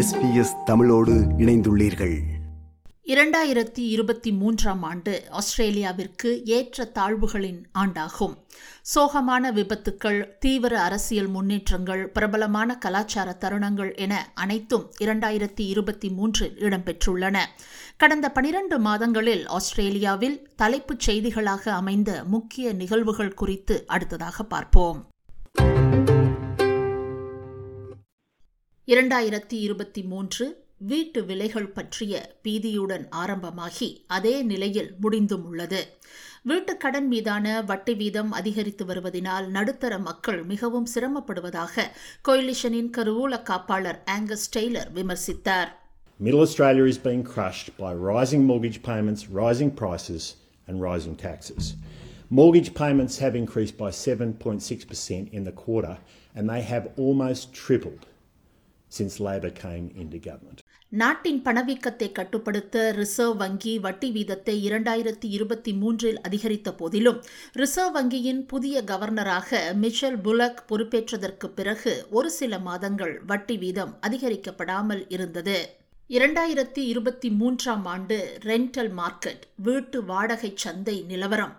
SBS தமிழோடு இணைந்துள்ளீர்கள். இரண்டாயிரத்தி இருபத்தி மூன்றாம் ஆண்டு ஆஸ்திரேலியாவிற்கு ஏற்ற தாழ்வுகளின் ஆண்டாகும். சோகமான விபத்துக்கள் தீவிர அரசியல் முன்னேற்றங்கள் பிரபலமான கலாச்சார தருணங்கள் என அனைத்தும் இரண்டாயிரத்தி இருபத்தி மூன்றில் இடம்பெற்றுள்ளன. கடந்த பனிரண்டு மாதங்களில் ஆஸ்திரேலியாவில் தலைப்புச் செய்திகளாக அமைந்த முக்கிய நிகழ்வுகள் குறித்து அடுத்ததாக பார்ப்போம். இரண்டாயிரத்தி இருபத்தி மூன்று வீட்டு விலைகள் பற்றிய பீதியுடன் ஆரம்பமாகி அதே நிலையில் முடிந்தும் உள்ளது வீட்டுக் கடன் மீதான வட்டி வீதம் அதிகரித்து வருவதினால் நடுத்தர மக்கள் மிகவும் சிரமப்படுவதாக கொயிலிஷனின் கருவூல காப்பாளர் ஆங்கஸ் டெய்லர் விமர்சித்தார் Middle Australia is being crushed by rising mortgage payments, rising prices, and rising taxes. Mortgage payments have increased by 7.6% in the quarter, and they have almost tripled since Labor came into government. நாட்டின் பணவீக்கத்தை கட்டுப்படுத்த reserve வங்கி வட்டி வீதத்தை இரண்டாயிரத்தி இருபத்தி மூன்றில் அதிகரித்த போதிலும் ரிசர்வ் வங்கியின் புதிய கவர்னராக மிஷல் புலக் பொறுப்பேற்றதற்கு பிறகு ஒரு சில மாதங்கள் வட்டி வீதம் அதிகரிக்கப்படாமல் இருந்தது இரண்டாயிரத்தி இருபத்தி மூன்றாம் ஆண்டு ரெண்டல் மார்க்கெட் வீட்டு வாடகை சந்தை நிலவரம்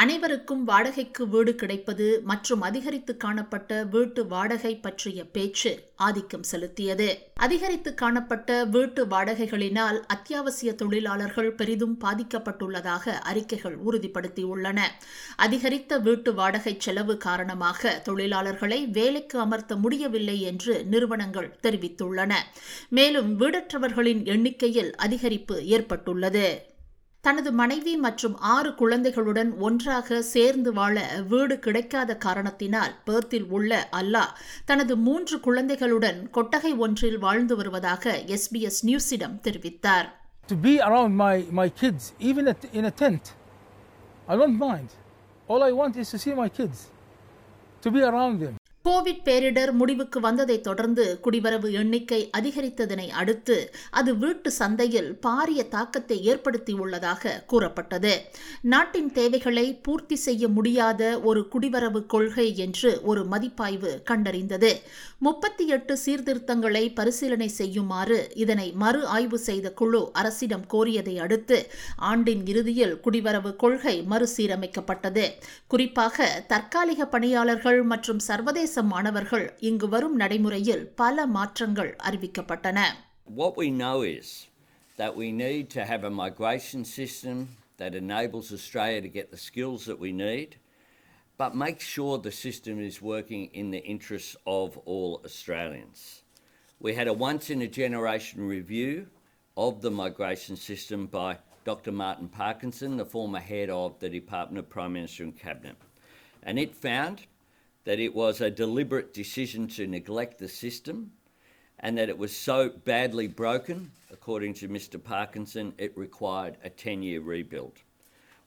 அனைவருக்கும் வாடகைக்கு வீடு கிடைப்பது மற்றும் அதிகரித்து காணப்பட்ட வீட்டு வாடகை பற்றிய பேச்சு ஆதிக்கம் செலுத்தியது. அதிகரித்து காணப்பட்ட வீட்டு வாடகைகளினால் அத்தியாவசிய தொழிலாளர்கள் பெரிதும் பாதிக்கப்பட்டுள்ளதாக அறிக்கைகள் உறுதிப்படுத்தியுள்ளன. அதிகரித்த வீட்டு வாடகை செலவு காரணமாக தொழிலாளர்களை வேலைக்கு அமர்த்த முடியவில்லை என்று நிறுவனங்கள் தெரிவித்துள்ளன. மேலும் வீடற்றவர்களின் எண்ணிக்கையில் அதிகரிப்பு ஏற்பட்டுள்ளது. தனது மனைவி மற்றும் ஆறு குழந்தைகளுடன் ஒன்றாக சேர்ந்து வாழ வீடு கிடைக்காத காரணத்தினால் பேர்த்தில் உள்ள அல்லாஹ் தனது மூன்று குழந்தைகளுடன் கொட்டகை ஒன்றில் வாழ்ந்து வருவதாக எஸ்பிஎஸ் நியூஸிடம் தெரிவித்தார் to be around my, my kids, even at, in a tent. I don't mind. All I want is to see my kids, to be around them. COVID பேரிடர் முடிவுக்கு வந்ததைத் தொடர்ந்து குடிவரவு எண்ணிக்கை அதிகரித்ததனை அடுத்து அது வீட்டு சந்தையில் பாரிய தாக்கத்தை ஏற்படுத்தியுள்ளதாக கூறப்பட்டது. நாட்டின் தேவைகளை பூர்த்தி செய்ய முடியாத ஒரு குடிவரவு கொள்கை என்று ஒரு மதிப்பாய்வு கண்டறிந்தது. முப்பத்தி எட்டு சீர்திருத்தங்களை பரிசீலனை செய்யுமாறு இதனை மறு ஆய்வு செய்த குழு அரசிடம் கோரியதை அடுத்து ஆண்டின் இறுதியில் குடிவரவு கொள்கை மறுசீரமைக்கப்பட்டது. குறிப்பாக தற்காலிக பணியாளர்கள் மற்றும் சர்வதேச மாணவர்கள் இங்கு வரும் நடைமுறையில் பல மாற்றங்கள் அறிவிக்கப்பட்டன What we know is that we need to have a migration system that enables Australia to get the skills that we need, but make sure the system is working in the interests of all Australians. We had a once in a generation review of the migration system by Dr. Martin Parkinson, the former head of the Department of Prime Minister and Cabinet, and it found that it was a deliberate decision to neglect the system and that it was so badly broken, according to Mr. Parkinson, it required a 10 year rebuild.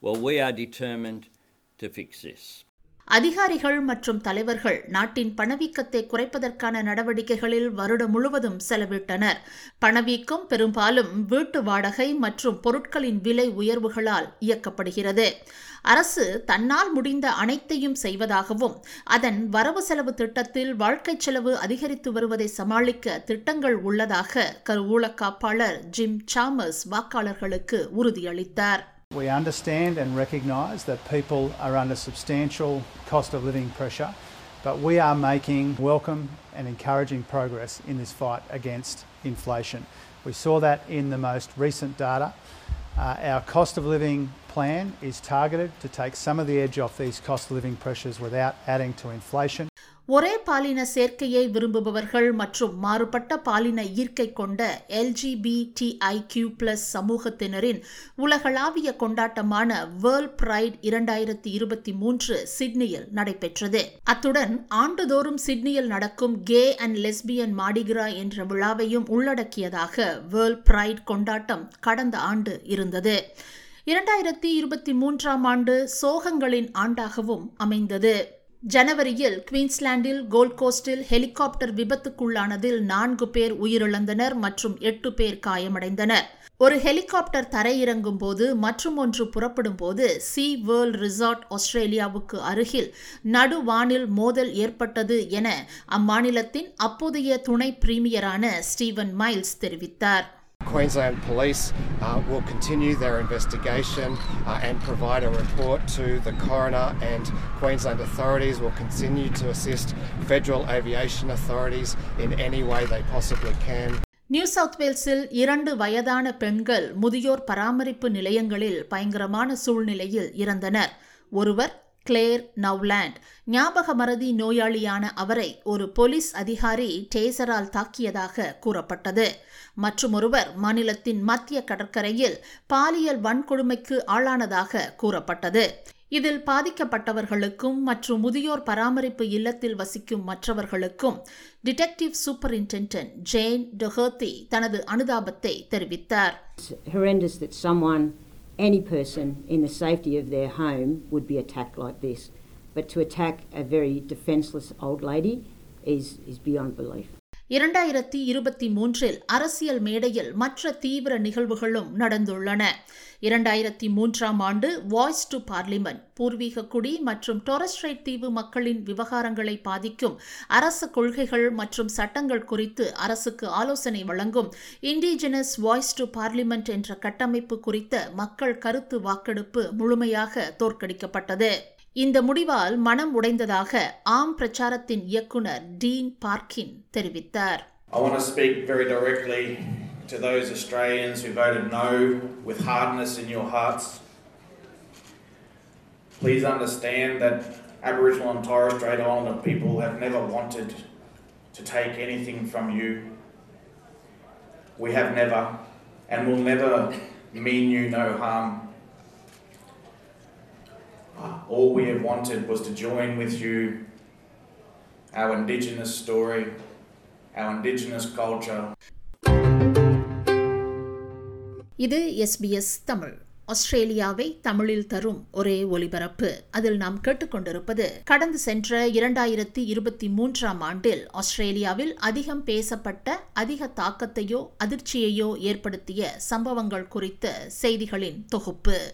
Well, we are determined to fix this. அதிகாரிகள் மற்றும் தலைவர்கள் நாட்டின் பணவீக்கத்தை குறைப்பதற்கான நடவடிக்கைகளில் வருடம் முழுவதும் செலவிட்டனர். பணவீக்கம் பெரும்பாலும் வீட்டு வாடகை மற்றும் பொருட்களின் விலை உயர்வுகளால் இயக்கப்படுகிறது. அரசு தன்னால் முடிந்த அனைத்தையும் செய்வதாகவும் அதன் வரவு செலவு திட்டத்தில் வாழ்க்கை செலவு அதிகரித்து வருவதை சமாளிக்க திட்டங்கள் உள்ளதாக கருவூல காப்பாளர் ஜிம் சாமஸ் வாக்காளர்களுக்கு உறுதியளித்தார். We understand and recognise that people are under substantial cost of living pressure, but we are making welcome and encouraging progress in this fight against inflation. We saw that in the most recent data. Uh, our cost of living plan is targeted to take some of the edge off these cost of living pressures without adding to inflation. ஒரே பாலின சேர்க்கையை விரும்புபவர்கள் மற்றும் மாறுபட்ட பாலின ஈர்க்கை கொண்ட LGBTIQ plus சமூகத்தினரின் உலகளாவிய கொண்டாட்டமான வேர்ல்ட் பிரைட் இரண்டாயிரத்தி இருபத்தி மூன்று சிட்னியில் நடைபெற்றது. அத்துடன் ஆண்டுதோறும் சிட்னியில் நடக்கும் கே அண்ட் லெஸ்பியன் மாடிகிரா என்ற விழாவையும் உள்ளடக்கியதாக வேர்ல்ட் பிரைட் கொண்டாட்டம் கடந்த ஆண்டு இருந்தது. இரண்டாயிரத்தி இருபத்தி மூன்றாம் ஆண்டு சோகங்களின் ஆண்டாகவும் அமைந்தது. ஜனவரியில் குவீன்ஸ்லாண்டில் கோல்ட் கோஸ்டில் ஹெலிகாப்டர் விபத்துக்குள்ளானதில் நான்கு பேர் உயிரிழந்தனர் மற்றும் எட்டு பேர் காயமடைந்தனர். ஒரு ஹெலிகாப்டர் தரையிறங்கும் போது மற்றும் ஒன்று புறப்படும் போது சி வேர்ல்ட் ரிசார்ட் ஆஸ்திரேலியாவுக்கு அருகில் நடுவானில் மோதல் ஏற்பட்டது என அம்மாநிலத்தின் அப்போதைய துணை பிரீமியரான ஸ்டீவன் மைல்ஸ் தெரிவித்தார். Queensland Police uh, will continue their investigation uh, and provide a report to the coroner, and Queensland authorities will continue to assist federal aviation authorities in any way they possibly can. New South வேல்ஸில் இரண்டு வயதான பெண்கள் முதியோர் பராமரிப்பு நிலையங்களில் பயங்கரமான சூழ்நிலையில் இறந்தனர் ஒருவர் கிளேர் நவ்லாண்ட் ஞாபக மறதி நோயாளியான அவரை ஒரு போலீஸ் அதிகாரி டேசரால் தாக்கியதாக கூறப்பட்டது. மற்றும் ஒருவர் மாநிலத்தின் மத்திய கடற்கரையில் பாலியல் வன்கொடுமைக்கு ஆளானதாக கூறப்பட்டது. இதில் பாதிக்கப்பட்டவர்களுக்கும் மற்றும் முதியோர் பராமரிப்பு இல்லத்தில் வசிக்கும் மற்றவர்களுக்கும் டிடெக்டிவ் சூப்பரிண்டென்டென்ட் ஜேன் டொஹர்த்தி தனது அனுதாபத்தை தெரிவித்தார். Any person in the safety of their home would be attacked like this. But to attack a very defenceless old lady is, is beyond belief. இரண்டாயிரத்தி இருபத்தி மூன்றில் அரசியல் மேடையில் மற்ற தீவிர நிகழ்வுகளும் நடந்துள்ளன. இரண்டாயிரத்தி மூன்றாம் ஆண்டு வாய்ஸ் டு பார்லிமெண்ட் பூர்வீக குடி மற்றும் டொரஸ்ட்ரைட் தீவு மக்களின் விவகாரங்களை பாதிக்கும் அரசு கொள்கைகள் மற்றும் சட்டங்கள் குறித்து அரசுக்கு ஆலோசனை வழங்கும் இண்டிஜினஸ் வாய்ஸ் டு பார்லிமெண்ட் என்ற கட்டமைப்பு குறித்த மக்கள் கருத்து வாக்கெடுப்பு முழுமையாக தோற்கடிக்கப்பட்டது. இந்த முடிவால் மனம் உடைந்ததாக ஆம் பிரச்சாரத்தின் இயக்குனர் டீன் பார்க்கின் தெரிவித்தார் I want to speak very directly to those Australians who voted no with hardness in your hearts. Please understand that Aboriginal and Torres Strait Islander people have never wanted to take anything from you. We have never and will never mean you no harm. All we have wanted was to join with you our Indigenous story, our Indigenous culture. இது SBS Tamil. ஆஸ்திரேலியாவை தமிழில் தரும் ஒரே ஒலிபரப்பு. அதில் நாம் கேட்டுக்கொண்டிருப்பது கடந்து சென்ற இரண்டாயிரத்தி இருபத்தி மூன்றாம் ஆண்டில் ஆஸ்திரேலியாவில் அதிகம் பேசப்பட்ட அதிக தாக்கத்தையோ அதிர்ச்சியையோ ஏற்படுத்திய சம்பவங்கள் குறித்த செய்திகளின் தொகுப்பு.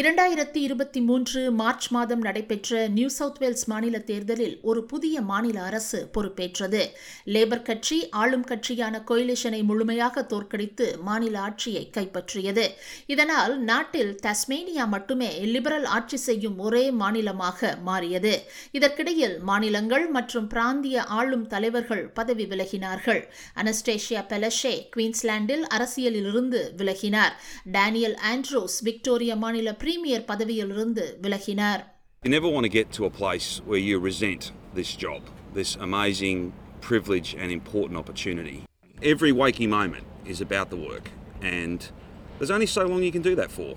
இரண்டாயிரத்தி இருபத்தி மூன்று மார்ச் மாதம் நடைபெற்ற நியூ சவுத் வேல்ஸ் மாநில தேர்தலில் ஒரு புதிய மாநில அரசு பொறுப்பேற்றது. லேபர் கட்சி ஆளும் கட்சியான கொயிலிஷனை முழுமையாக தோற்கடித்து மாநில ஆட்சியை கைப்பற்றியது. இதனால் நாட்டில் தஸ்மேனியா மட்டுமே லிபரல் ஆட்சி செய்யும் ஒரே மாநிலமாக மாறியது. இதற்கிடையில் மாநிலங்கள் மற்றும் பிராந்திய ஆளும் தலைவர்கள் பதவி விலகினார்கள். அனஸ்டேஷியா பெலஷே குவீன்ஸ்லாண்டில் அரசியலிலிருந்து விலகினார். டேனியல் ஆண்ட்ரூஸ் விக்டோரியா மாநில பிரீமியர் பதவியிலிருந்து விலகினார் You never want to get to a place where you resent this job, this amazing privilege and important opportunity. Every waking moment is about the work, and there's only so long you can do that for.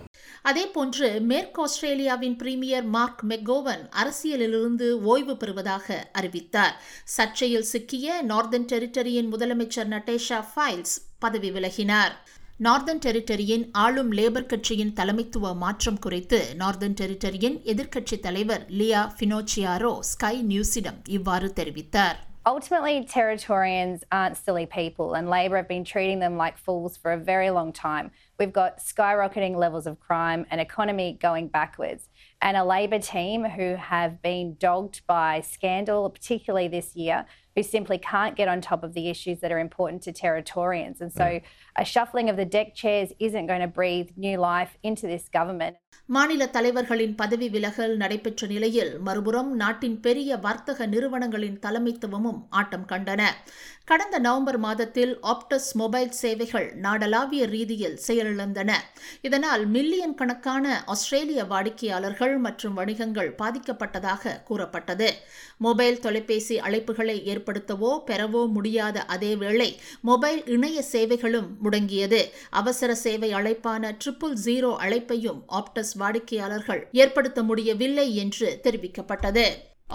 அதேபோன்று மேற்கு ஆஸ்திரேலியாவின் premier mark McGowan அரசியலிலிருந்து ஓய்வு பெறுவதாக அறிவித்தார் சர்ச்சையில் சிக்கிய northern டெரிட்டரியின் முதலமைச்சர் நட்டேஷா files பதவி விலகினார் நார்தன் டெரிட்டரியின் ஆளும் லேபர் கட்சியின் தலைமைத்துவ மாற்றம் குறித்து நார்தன் டெரிட்டரியின் எதிர்க்கட்சி தலைவர் லியா ஃபினோச்சியாரோ ஸ்கை நியூஸிடம் இவ்வாறு தெரிவித்தார் Ultimately, Territorians aren't silly people, and Labor have been treating them like fools for a very long time. We've got skyrocketing levels of crime, an economy going backwards, and a Labor team who have been dogged by scandal, particularly this year, who simply can't get on top of the issues that are important to Territorians. And so, a shuffling of the deck chairs isn't going to breathe new life into this government. மாநில தலைவர்களின் பதவி விலகல் நடைபெற்ற நிலையில் மறுபுறம் நாட்டின் பெரிய வர்த்தக நிறுவனங்களின் தலைமைத்துவமும் ஆட்டம் கண்டன கடந்த நவம்பர் மாதத்தில் ஆப்டஸ் மொபைல் சேவைகள் நாடளாவிய ரீதியில் செயலிழந்தன இதனால் மில்லியன் கணக்கான ஆஸ்திரேலிய வாடிக்கையாளர்கள் மற்றும் வணிகங்கள் பாதிக்கப்பட்டதாக கூறப்பட்டது மொபைல் தொலைபேசி அழைப்புகளை ஏற்படுத்தவோ பெறவோ முடியாத அதேவேளை மொபைல் இணைய சேவைகளும் முடங்கியது. அவசர சேவை அழைப்பான ட்ரிபிள் ஜீரோ அழைப்பையும் ஆப்டஸ் வாடிக்கையாளர்கள் ஏற்படுத்த முடியவில்லை என்று தெரிவிக்கப்பட்டது.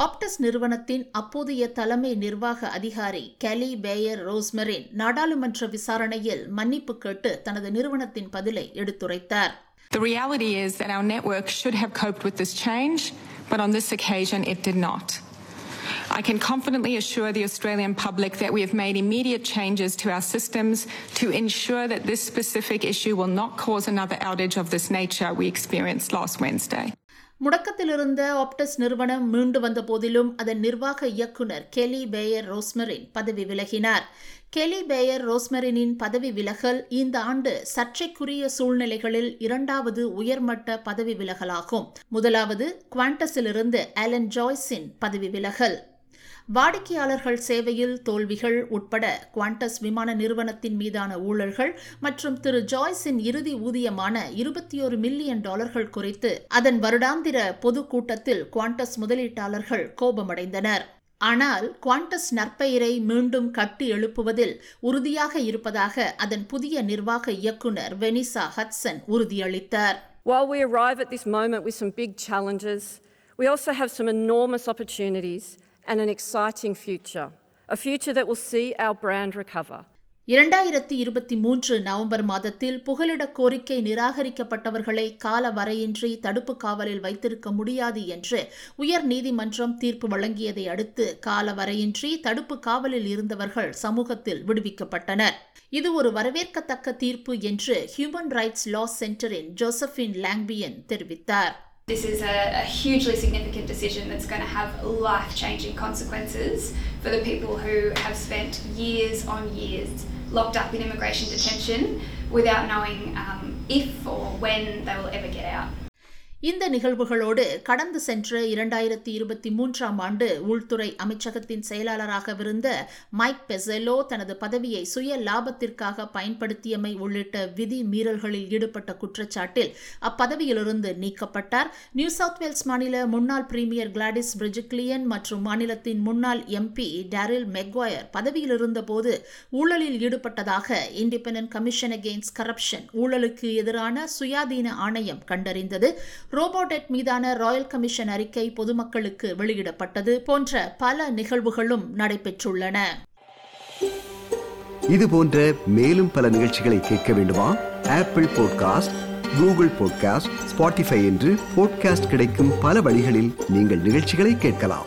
ஆப்டஸ் நிறுவனத்தின் அப்போதைய தலைமை நிர்வாக அதிகாரி கெலி பேயர் ரோஸ்மரின் நாடாளுமன்ற விசாரணையில் மன்னிப்பு கேட்டு தனது நிறுவனத்தின் பதிலை எடுத்துரைத்தார். The reality is that our network should have coped with this change, but on this occasion it did not. I can confidently assure the Australian public that we have made immediate changes to our systems to ensure that this specific issue will not cause another outage of this nature we experienced last Wednesday. முடக்கத்திலிருந்த Aptus நிறுவனம் மீண்டு வந்த போதிலும் அதன் நிர்வாக இயக்குநர் Kelly பேயர் ரோஸ்மரின் பதவி விலகினார் Kelly பேயர் ரோஸ்மரினின் பதவி விலகல் இந்த ஆண்டு சர்ச்சைக்குரிய சூழ்நிலைகளில் இரண்டாவது உயர்மட்ட பதவி விலகலாகும் முதலாவது குவாண்டஸிலிருந்து அலன் ஜாய்ஸின் பதவி விலகல் வாடிக்கையாளர்கள் சேவையில் தோல்விகள் உட்பட குவாண்டஸ் விமான நிறுவனத்தின் மீதான ஊழல்கள் மற்றும் திரு ஜாய்ஸின் இறுதி ஊதியமான இருபத்தி ஒரு மில்லியன் டாலர்கள் குறித்து அதன் வருடாந்திர பொதுக்கூட்டத்தில் குவாண்டஸ் முதலீட்டாளர்கள் கோபமடைந்தனர். ஆனால் குவாண்டஸ் நற்பெயரை மீண்டும் கட்டி எழுப்புவதில் உறுதியாக இருப்பதாக அதன் புதிய நிர்வாக இயக்குநர் வெனிசா ஹட்சன் உறுதியளித்தார். While we arrive at this moment with some big challenges, we also have some enormous opportunities and an exciting future, a future that will see our brand recover. இரண்டாயிரத்தி இருபத்தி மூன்று நவம்பர் மாதத்தில் புகலிட கோரிக்கை நிராகரிக்கப்பட்டவர்களை கால வரையின்றி தடுப்பு காவலில் வைத்திருக்க முடியாது என்று உயர் நீதிமன்றம் தீர்ப்பு வழங்கியதை அடுத்து கால வரையின்றி தடுப்பு காவலில் இருந்தவர்கள் சமூகத்தில் விடுவிக்கப்பட்டனர் இது ஒரு வரவேற்கத்தக்க தீர்ப்பு என்று ஹியூமன் ரைட்ஸ் லா சென்டரின் ஜோசபின் லாங்பியன் தெரிவித்தார் This is a, a, hugely significant decision that's going to have life changing consequences for the people who have spent years on years locked up in immigration detention without knowing um, if or when they will ever get out. இந்த நிகழ்வுகளோடு கடந்து சென்ற இரண்டாயிரத்தி இருபத்தி மூன்றாம் ஆண்டு உள்துறை அமைச்சகத்தின் செயலாளராகவிருந்த mic பெசெலோ தனது பதவியை சுய லாபத்திற்காக பயன்படுத்தியமை உள்ளிட்ட விதி மீறல்களில் ஈடுபட்ட குற்றச்சாட்டில் அப்பதவியிலிருந்து நீக்கப்பட்டார். நியூ சவுத் வேல்ஸ் மாநில முன்னாள் பிரீமியர் கிளாடிஸ் பிரிஜிக்லியன் மற்றும் மாநிலத்தின் முன்னாள் எம்பி டேரில் மெக்வாயர் பதவியில் இருந்தபோது ஊழலில் ஈடுபட்டதாக இண்டிபெண்டன்ட் கமிஷன் அகெயின்ஸ்ட் கரப்ஷன் ஊழலுக்கு எதிரான சுயாதீன ஆணையம் கண்டறிந்தது. ரோபோடெட் மீதான ராயல் கமிஷன் அறிக்கை பொதுமக்களுக்கு வெளியிடப்பட்டது போன்ற பல நிகழ்வுகளும் நடைபெற்றுள்ளன. இது போன்ற மேலும் பல நிகழ்ச்சிகளை கேட்க வேண்டுமா? Apple podcast Google podcast Spotify என்று பாட்காஸ்ட் கிடைக்கும் பல வழிகளில் நீங்கள் நிகழ்ச்சிகளை கேட்கலாம்.